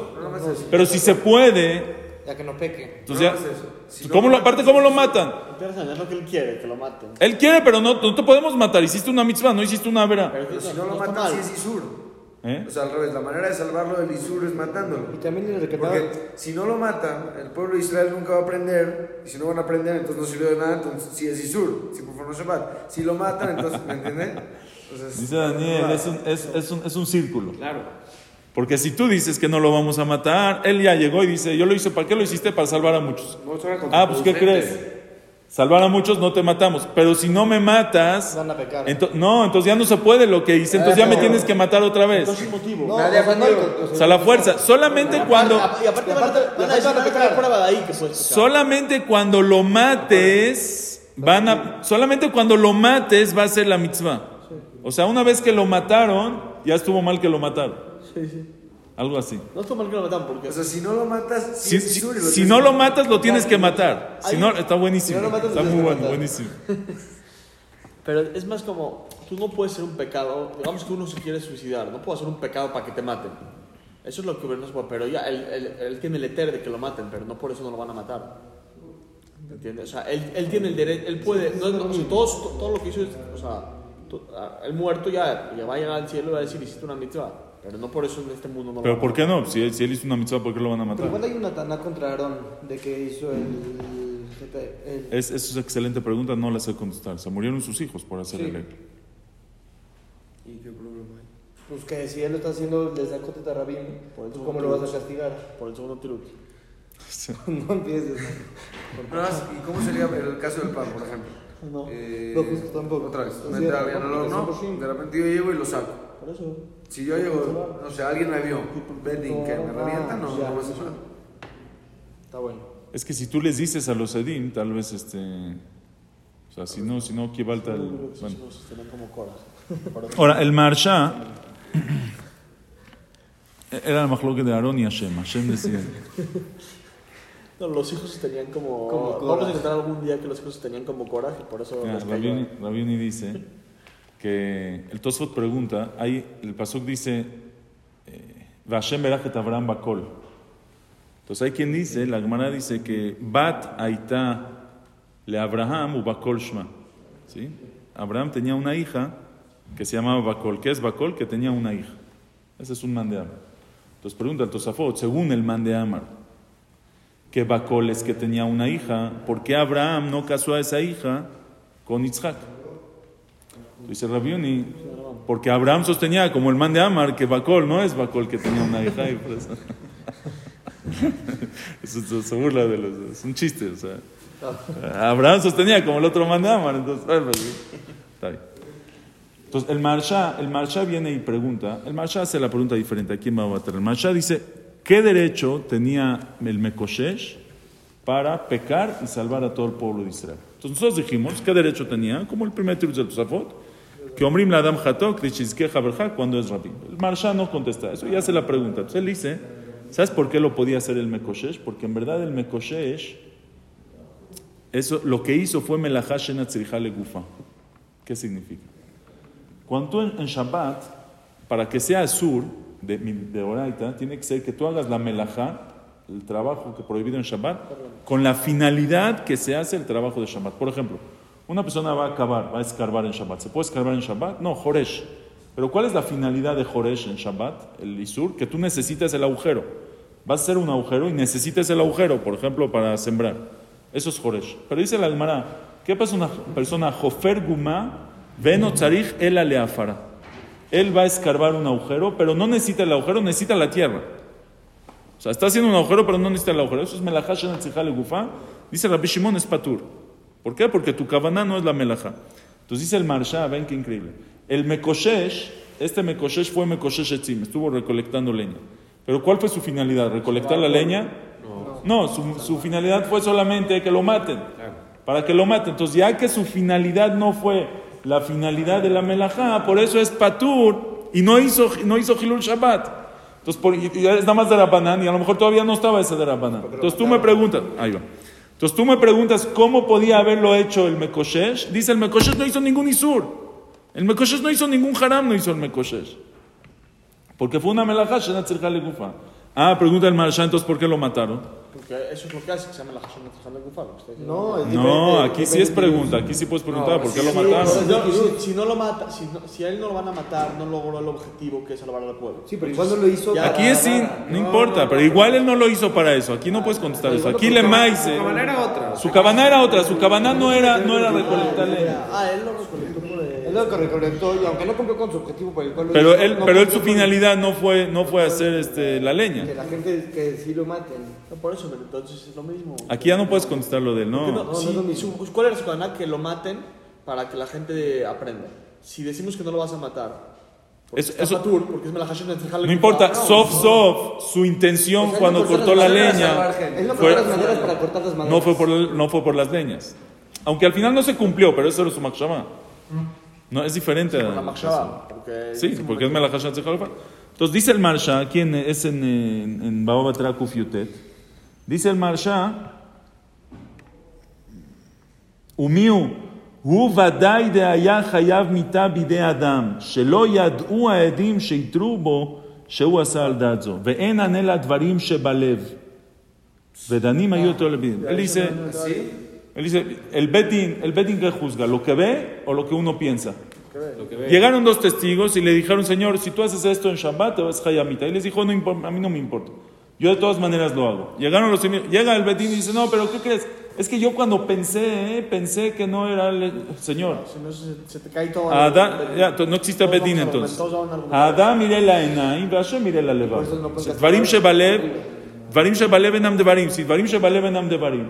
Pero si se puede, Ya que no peque. entonces ya- No, no. Si no ¿cómo lo, lo aparte, ¿cómo lo matan? Es lo que él quiere, que lo maten. Él quiere, pero no, no te podemos matar. Hiciste una mitzvah, no hiciste una vera. Pero si no lo está matan, sí es Isur. ¿Eh? O sea, al revés, la manera de salvarlo del Isur es matándolo. Y también le recordaba. Porque si no lo matan, el pueblo de Israel nunca va a aprender. Y si no van a aprender, entonces no sirve de nada. Entonces sí es Isur. Si por favor no Shabbat. Si lo matan, entonces, ¿me entienden? Entonces, Dice Daniel, es un, es, es un, es un círculo. Claro. Porque si tú dices que no lo vamos a matar, él ya llegó y dice, yo lo hice, ¿para qué lo hiciste? Para salvar a muchos. No Ah, pues ¿qué crees? Salvar a muchos no te matamos. Pero si no me matas, Van a pecar. ento- no, entonces ya no se puede lo que hice, entonces ya me tienes que matar otra vez. Entonces, motivo. No, Nadie no, aprendió. o sea, la fuerza, solamente cuando, solamente cuando lo mates, van a, solamente cuando lo mates va a ser la mitzvah. O sea, una vez que lo mataron, ya estuvo mal que lo mataron. Sí, sí. Algo así. No está mal que lo matan porque... O sea, si no lo matas, Si, es no lo matas, lo tienes que matar. Si Hay- no, está buenísimo. si no lo matas, lo Está muy bueno, matar. buenísimo. Pero es más como, tú no puedes ser un pecado, digamos que uno se quiere suicidar, no puedo hacer un pecado para que te maten. Eso es lo que no se puede, pero ya, él, él, él tiene el eter de que lo maten, pero no por eso no lo van a matar. ¿Entiendes? O sea, él, él tiene el derecho, él puede, no, no, o sea, todo, todo lo que hizo, es, o sea, tú- el muerto ya, ya va a llegar al cielo y va a decir, hiciste una mitzvah, pero no por eso en este mundo no Pero ¿por qué no? Si él, si él hizo una mitzvah, ¿por qué lo van a Pero matar? igual hay una taná contra Aarón de que hizo el. el- Es, esa es una excelente pregunta, no la sé contestar. Se murieron sus hijos por hacer Sí. el ego. ¿Y qué problema hay? pues que si él lo está haciendo desde Acote Tarabín, Por eso pues ¿cómo lo vas a castigar? Por el segundo tirut. no empieces. Más, ¿Y cómo sería el caso del pan, por ejemplo? No, Eh, No, justo tampoco. Otra vez. No, no, no, de repente yo llego y lo saco. Por eso. Si yo llego, no sé, alguien me vio, que me revienta, no, Ya, no pasa nada. Está bueno. Es que si tú les dices a los Edim, tal vez este. O sea, si no, si no, ¿qué falta el. Bueno. Ahora, el Marsha era el majloque de Aarón y Hashem. Hashem decía. No, los hijos tenían como. Como vamos a intentar algún día que los hijos tenían como coraje, por eso. Rabiuni dice el Tosfot pregunta, ahí el Pasuk dice, eh, Vashem berachet Abraham bakol. Entonces hay quien dice, la Gemara dice que Bat aita le Abraham u bakol shma. Abraham tenía una hija que se llamaba Bakol. ¿Qué es Bakol? Que tenía una hija. Ese es un man de Amar. Entonces pregunta el Tosafot, según el man de Amar, que Bakol es que tenía una hija, ¿por qué Abraham no casó a esa hija con Isaac? Dice Rabiuni, porque Abraham sostenía, como el man de Amar, que Bakol no es Bakol que tenía una hija. Eso. Se- burla de los. Es un chiste, o sea. Abraham sostenía como el otro man de Amar, entonces. pues, Está bien. Entonces, el Marsha, el viene y pregunta, el Marsha hace la pregunta diferente, ¿a quién va a matar? El Marsha dice, ¿qué derecho tenía el Mekoshesh para pecar y salvar a todo el pueblo de Israel? Entonces nosotros dijimos, ¿qué derecho tenía? Como el primer tributo del Tosafot, que Omrim la Adam Hatok, cuando es Rabí. El Marsha no contesta eso y hace la pregunta. Entonces él dice, ¿sabes por qué lo podía hacer el Mekoshesh? Porque en verdad el Mekoshesh, eso, lo que hizo fue Melachá Shena Tzricha Legufa. ¿Qué significa? Cuando tú en, en Shabbat, para que sea sur de, de Oraita, tiene que ser que tú hagas la melajá, el trabajo que prohibido en Shabbat, con la finalidad que se hace el trabajo de Shabbat. Por ejemplo, Una persona va a cavar, va a escarbar en Shabbat. ¿Se puede escarbar en Shabbat? No, Joresh. Pero ¿cuál es la finalidad de Joresh en Shabbat, el Isur? Que tú necesitas el agujero. Vas a hacer un agujero y necesitas el agujero, por ejemplo, para sembrar. Eso es Joresh. Pero dice la Almará, ¿qué pasa una persona? Jofer Gumá, Veno El Aleafara. Él va a escarbar un agujero, pero no necesita el agujero, necesita la tierra. O sea, está haciendo un agujero, pero no necesita el agujero. Eso es Melahash en el Gufa. Dice Rabbi Shimon es Patur. ¿Por qué? Porque tu cabana no es la Melaha. Entonces dice el Marsha, ven qué increíble. El Mekoshesh, este Mekoshesh fue Mekoshesh Etzim, estuvo recolectando leña. Pero ¿cuál fue su finalidad? ¿Recolectar la leña? No, su, su finalidad fue solamente que lo maten. Para que lo maten. Entonces, ya que su finalidad no fue la finalidad de la Melajá, por eso es Patur y no hizo, no hizo Hilul Shabbat. Entonces, por, y- es nada más de Rabanán y a lo mejor todavía no estaba ese de Rabanán. Entonces tú me preguntas, ahí va. Entonces tú me preguntas cómo podía haberlo hecho el Mekoshesh. Dice el Mekoshesh no hizo ningún Isur. El Mekoshesh no hizo ningún haram, no hizo el Mekoshesh. Porque fue una melajá, Legufa. Ah, pregunta el Marsha, entonces ¿por qué lo mataron? Porque eso es lo que hace, que se llama la Hashem lo. No, es No, aquí sí es pregunta, aquí sí puedes preguntar por qué lo sí, mataron. sí, No, si, si no lo mata, si, no- si a él no lo van a matar, no logró el objetivo que es salvar al pueblo. Sí, pero igual no lo hizo. Ya, Aquí es sí, no importa, pero igual él no lo hizo para eso. Aquí no puedes contestar eso. Aquí le maíce. Su cabana era otra. Su cabana era otra, su cabana no era, no era recolectar leña. Ah, él lo recolectó por el... Es lo que recolectó y aunque no cumplió con su objetivo por el cual lo Pero hizo, él, no pero él su finalidad no fue, no fue hacer este, la leña. Que la gente que sí lo maten. No, por eso, pero entonces es lo mismo. Aquí ya no puedes contestar lo de él, ¿Por qué no. no? no es lo mismo. su- ¿Cuál era su cadena? Que lo maten para que la gente aprenda. Si decimos que no lo vas a matar, porque está eso- Patur, porque es No importa, no, soft, soft, su intención O sea, cuando no cortó la leña Es fue- para cortar las no fue por, no fue por las leñas. Aunque al final no se cumplió, pero eso era su makshama. No, es diferente. por la a- Machshava, porque Sí, porque es Melachashat Zechalofa. Entonces dice el Marsha, aquí en, es en, en, en Baba Batra Kuf Yutet, dice el Marsha, ומיהו? הוא ודאי דהיה חייב מיתה בידי אדם, שלא ידעו העדים שיתרו בו שהוא עשה על דעת זו, ואין ענה לדברים שבלב. ודנים היו אותו. Él dice, él dice, el betin, el betin que juzga, lo que ve o lo que uno piensa. Llegaron dos testigos y le dijeron, Señor, si tú haces esto en Shabbat, te vas a Hayamita. Y les dijo, no a mí no me importa. Yo de todas maneras lo hago. Llegaron los llega el Betín y dice, no, pero ¿qué crees? Es que yo cuando pensé, eh, pensé que no era el Señor. Si no, se, se te cae todo. Adán, ya, no existe Betín entonces. Adán mire la enaim, Hashem mire la leva. Dvarim shebalev, Dvarim shebalev enam devarim. Si Dvarim shebalev enam devarim.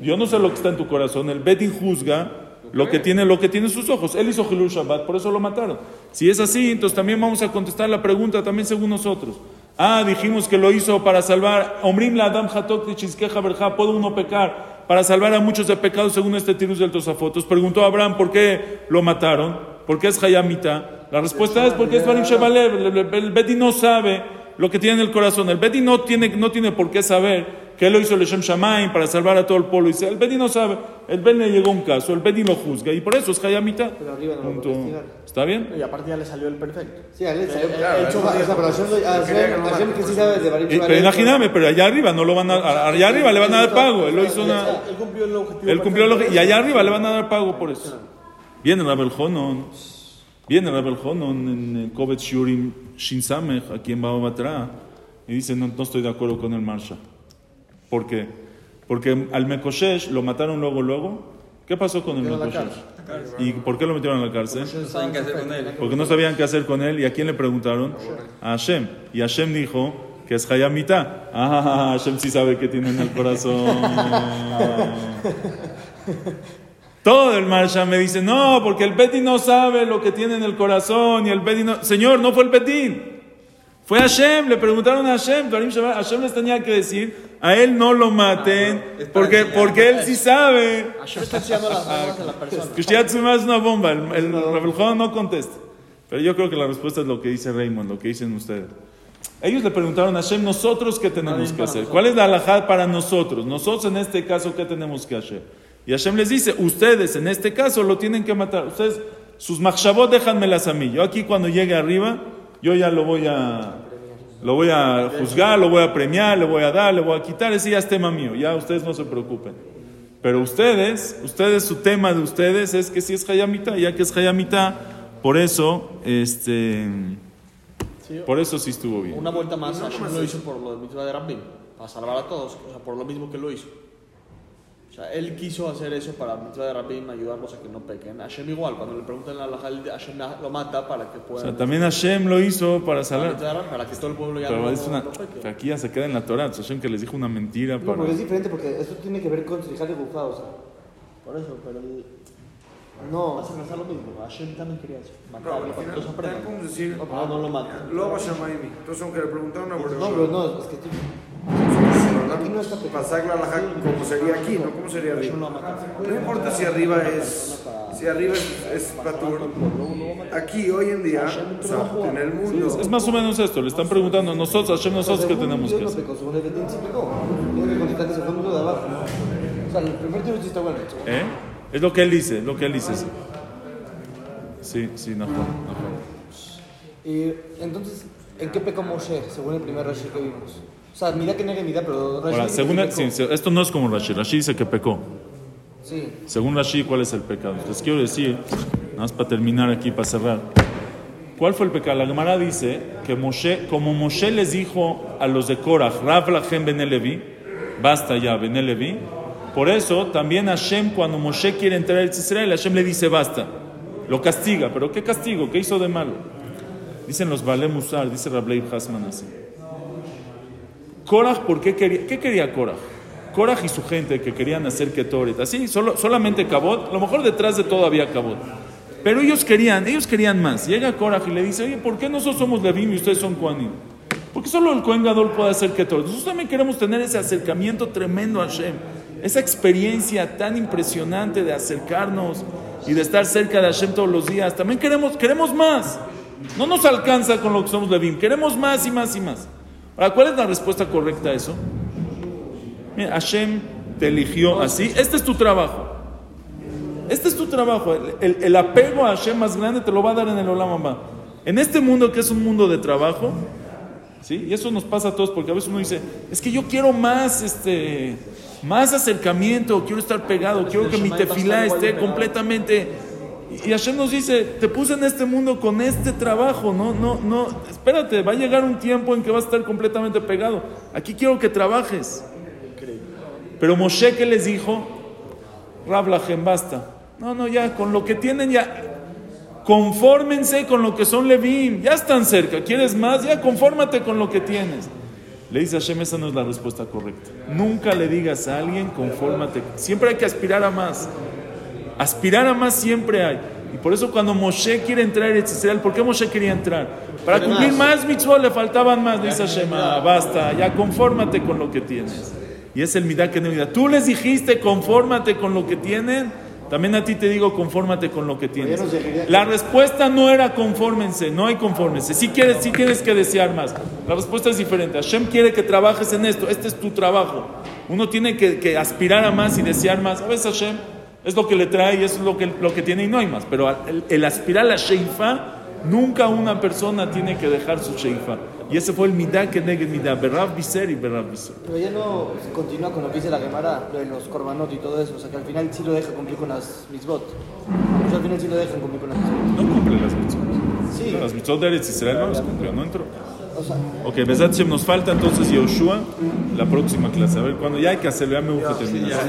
Yo no sé lo que está en tu corazón. El Betín juzga lo que tiene, lo que tiene en sus ojos. Él hizo Hilul Shabbat, por eso lo mataron. Si es así, entonces también vamos a contestar la pregunta también según nosotros. Ah, dijimos que lo hizo para salvar. Omrim la Adam hatok verja. ¿Puede uno pecar para salvar a muchos de pecados según este tirus del Tosafotos? Preguntó Abraham por qué lo mataron. ¿Por qué es Hayamita? La respuesta es porque es Barim el, el Beti no sabe lo que tiene en el corazón. El Beti no tiene, no tiene por qué saber que él lo hizo Leshem Shamaim para salvar a todo el pueblo. Dice, el Beti no sabe. El Beti le llegó un caso. El Beti lo juzga. Y por eso es Hayamita. Pero arriba no lo puede. ¿Está bien? Y aparte ya le salió el perfecto. Sí, a él salió. Claro, Él o sea, pero Eh, imagíname, pero allá arriba no lo van a, allá arriba le van a dar pago. Él lo hizo una, Él cumplió el objetivo. él cumplió lo perfecto. y allá arriba le van a dar pago por eso. Viene Rabel Honon, viene Rabel Honon en Kovet Shurim Shin Samech, aquí en Baba Batra, y dice, no, no estoy de acuerdo con el Marsha. ¿Por qué? Porque al Mekoshesh lo mataron luego, luego. ¿Qué pasó con el Mekoshesh? ¿Y por qué lo metieron a la cárcel? No saben qué hacer con él. Porque no sabían qué hacer con él. ¿Y a quién le preguntaron? A Hashem. Y Hashem dijo que es Hayamita. Ah, Hashem sí sabe qué tiene en el corazón. Todo el Marsha me dice, no, porque el Betín no sabe lo que tiene en el corazón. Y el Betín no... Señor, no fue el Betín. Fue Hashem. Le preguntaron a Hashem. Hashem les tenía que decir, a él no lo maten. es para Porque, porque él sí sabe. Hashem está enseñando las normas de la persona. Kushiatsuma es una bomba, el, el no contesta. Pero yo creo que la respuesta es lo que dice Raymond, lo que dicen ustedes. Ellos le preguntaron a Hashem, ¿nosotros qué tenemos que hacer? ¿Cuál es la alajá para nosotros? Nosotros en este caso, ¿qué tenemos que hacer? Y Hashem les dice, ustedes en este caso lo tienen que matar. Ustedes, sus machshavot déjanmelas a mí. Yo aquí cuando llegue arriba, yo ya lo voy a... Lo voy a juzgar, lo voy a premiar, le voy a dar, le voy a quitar, ese ya es tema mío, ya ustedes no se preocupen. Pero ustedes, ustedes, su tema de ustedes es que si es Hayamita, ya que es Hayamita, por eso, este, Sí, por eso sí estuvo bien. Una vuelta más, Hashem lo hizo por lo del mitzvah de Rabbim, para salvar a todos, o sea, por lo mismo que lo hizo. O sea, él quiso hacer eso para mitzvah de ayudarlos a que no pequen. Hashem igual, cuando le preguntan a la Hashem lo mata para que O puedan... sea, también Hashem lo hizo para Rabbim, para que todo el pueblo ya Pero no, es una, no peque. aquí ya se queda en la Torah. Hashem que les dijo una mentira No, para. porque es diferente porque esto tiene que ver con Srijal de Gufá, o sea. Por eso, pero el- No, vas a pensar lo mismo. Hashem también quería eso, Pero matarlo al para que decir, No, no lo matan. Loba Shamaimi. Entonces, aunque le preguntaron a no, pero no, es que estoy... Aquí no está. Pasar como sería aquí, ¿no? ¿Cómo sería arriba? No importa si arriba es, si arriba es, es patur. Aquí, hoy en día, o sea, en el mundo, Es más o menos esto. Le están preguntando a nosotros, Hashem, nosotros qué tenemos que no hacer. ¿Eh? Es lo que él dice, lo que él dice. sí. Sí, sí, no, no. Y entonces, ¿en qué pecó Moshe, según el primer Rashi que vimos? O sea, mira que negue mira, pero Rashi Ahora, según sí, esto no es como Rashi. Rashi dice que pecó. Sí. Según Rashi, ¿cuál es el pecado? Les quiero decir, nada más para terminar aquí, para cerrar. ¿Cuál fue el pecado? La Gemara dice que Moshe, como Moshe les dijo a los de Korach, Rav Lachem Ben Levi, basta ya, Ben Levi. Por eso también Hashem, cuando Moshe quiere entrar a Israel, Hashem le dice basta. Lo castiga. ¿Pero qué castigo? ¿Qué hizo de malo? Dicen los Bale Musar, dice Rableib Hasman así. Korach, ¿por qué quería? ¿Qué quería Korach? Korach y su gente que querían hacer Ketoret, así, solo, solamente Cabot, a lo mejor detrás de todo había Cabot. Pero ellos querían, ellos querían más. Llega Korach y le dice, oye, ¿por qué nosotros somos Levim y ustedes son Kohanim? Porque solo el Kohen Gadol puede hacer Ketoret. Nosotros también queremos tener ese acercamiento tremendo a Hashem, esa experiencia tan impresionante de acercarnos y de estar cerca de Hashem todos los días. También queremos, queremos más. No nos alcanza con lo que somos Levim, queremos más y más y más. Ahora, ¿cuál es la respuesta correcta a eso? Mira, Hashem te eligió así. Este es tu trabajo. Este es tu trabajo. El, el- el apego a Hashem más grande te lo va a dar en el Olam Abba. En este mundo que es un mundo de trabajo, ¿sí? Y eso nos pasa a todos porque a veces uno dice, es que yo quiero más, este, más acercamiento, quiero estar pegado, quiero que mi tefilá esté completamente. Y Hashem nos dice, te puse en este mundo con este trabajo, no, no, no, espérate, va a llegar un tiempo en que vas a estar completamente pegado. Aquí quiero que trabajes. Pero Moshe, ¿qué les dijo? Rablajem, basta. No, no, ya, con lo que tienen ya. Confórmense con lo que son Levim. Ya están cerca. ¿Quieres más? Ya, confórmate con lo que tienes. Le dice Hashem, esa no es la respuesta correcta. Nunca le digas a alguien, confórmate. Siempre hay que aspirar a más. Aspirar a más siempre hay. Y por eso cuando Moshe quiere entrar en Israel, ¿por qué Moshe quería entrar? Para cumplir más. mitzvot, le faltaban más. Dice Hashem, "Ah, basta, ya confórmate con lo que tienes. Y es el midah que no Tú les dijiste, confórmate con lo que tienen. También a ti te digo, confórmate con lo que tienes. La respuesta no era confórmense, no hay confórmense. Si quieres, si tienes que desear más. La respuesta es diferente. Hashem quiere que trabajes en esto. Este es tu trabajo. Uno tiene que, que aspirar a más y desear más. A veces Hashem es lo que le trae y es lo que, lo que tiene y no hay más. Pero el, el aspirar a la Sheifa, nunca una persona tiene que dejar su Sheifa. Y ese fue el midah que negue midah. Berrav biser y berrav biser. Pero ya no continúa con lo que dice la Gemara, lo de los korbanot y todo eso. O sea, que al final sí lo deja cumplir con las mitzvot. Pues al final sí lo dejan cumplir con las mitzvot. No cumple las mitzvot. Sí. Las mitzvot de Eretz Israel no las cumplió, no entró. O sea, Ok, Besat Shem, nos falta entonces Yoshua la próxima clase. A ver, cuando ya hay que hacerlo, ya me urge terminar.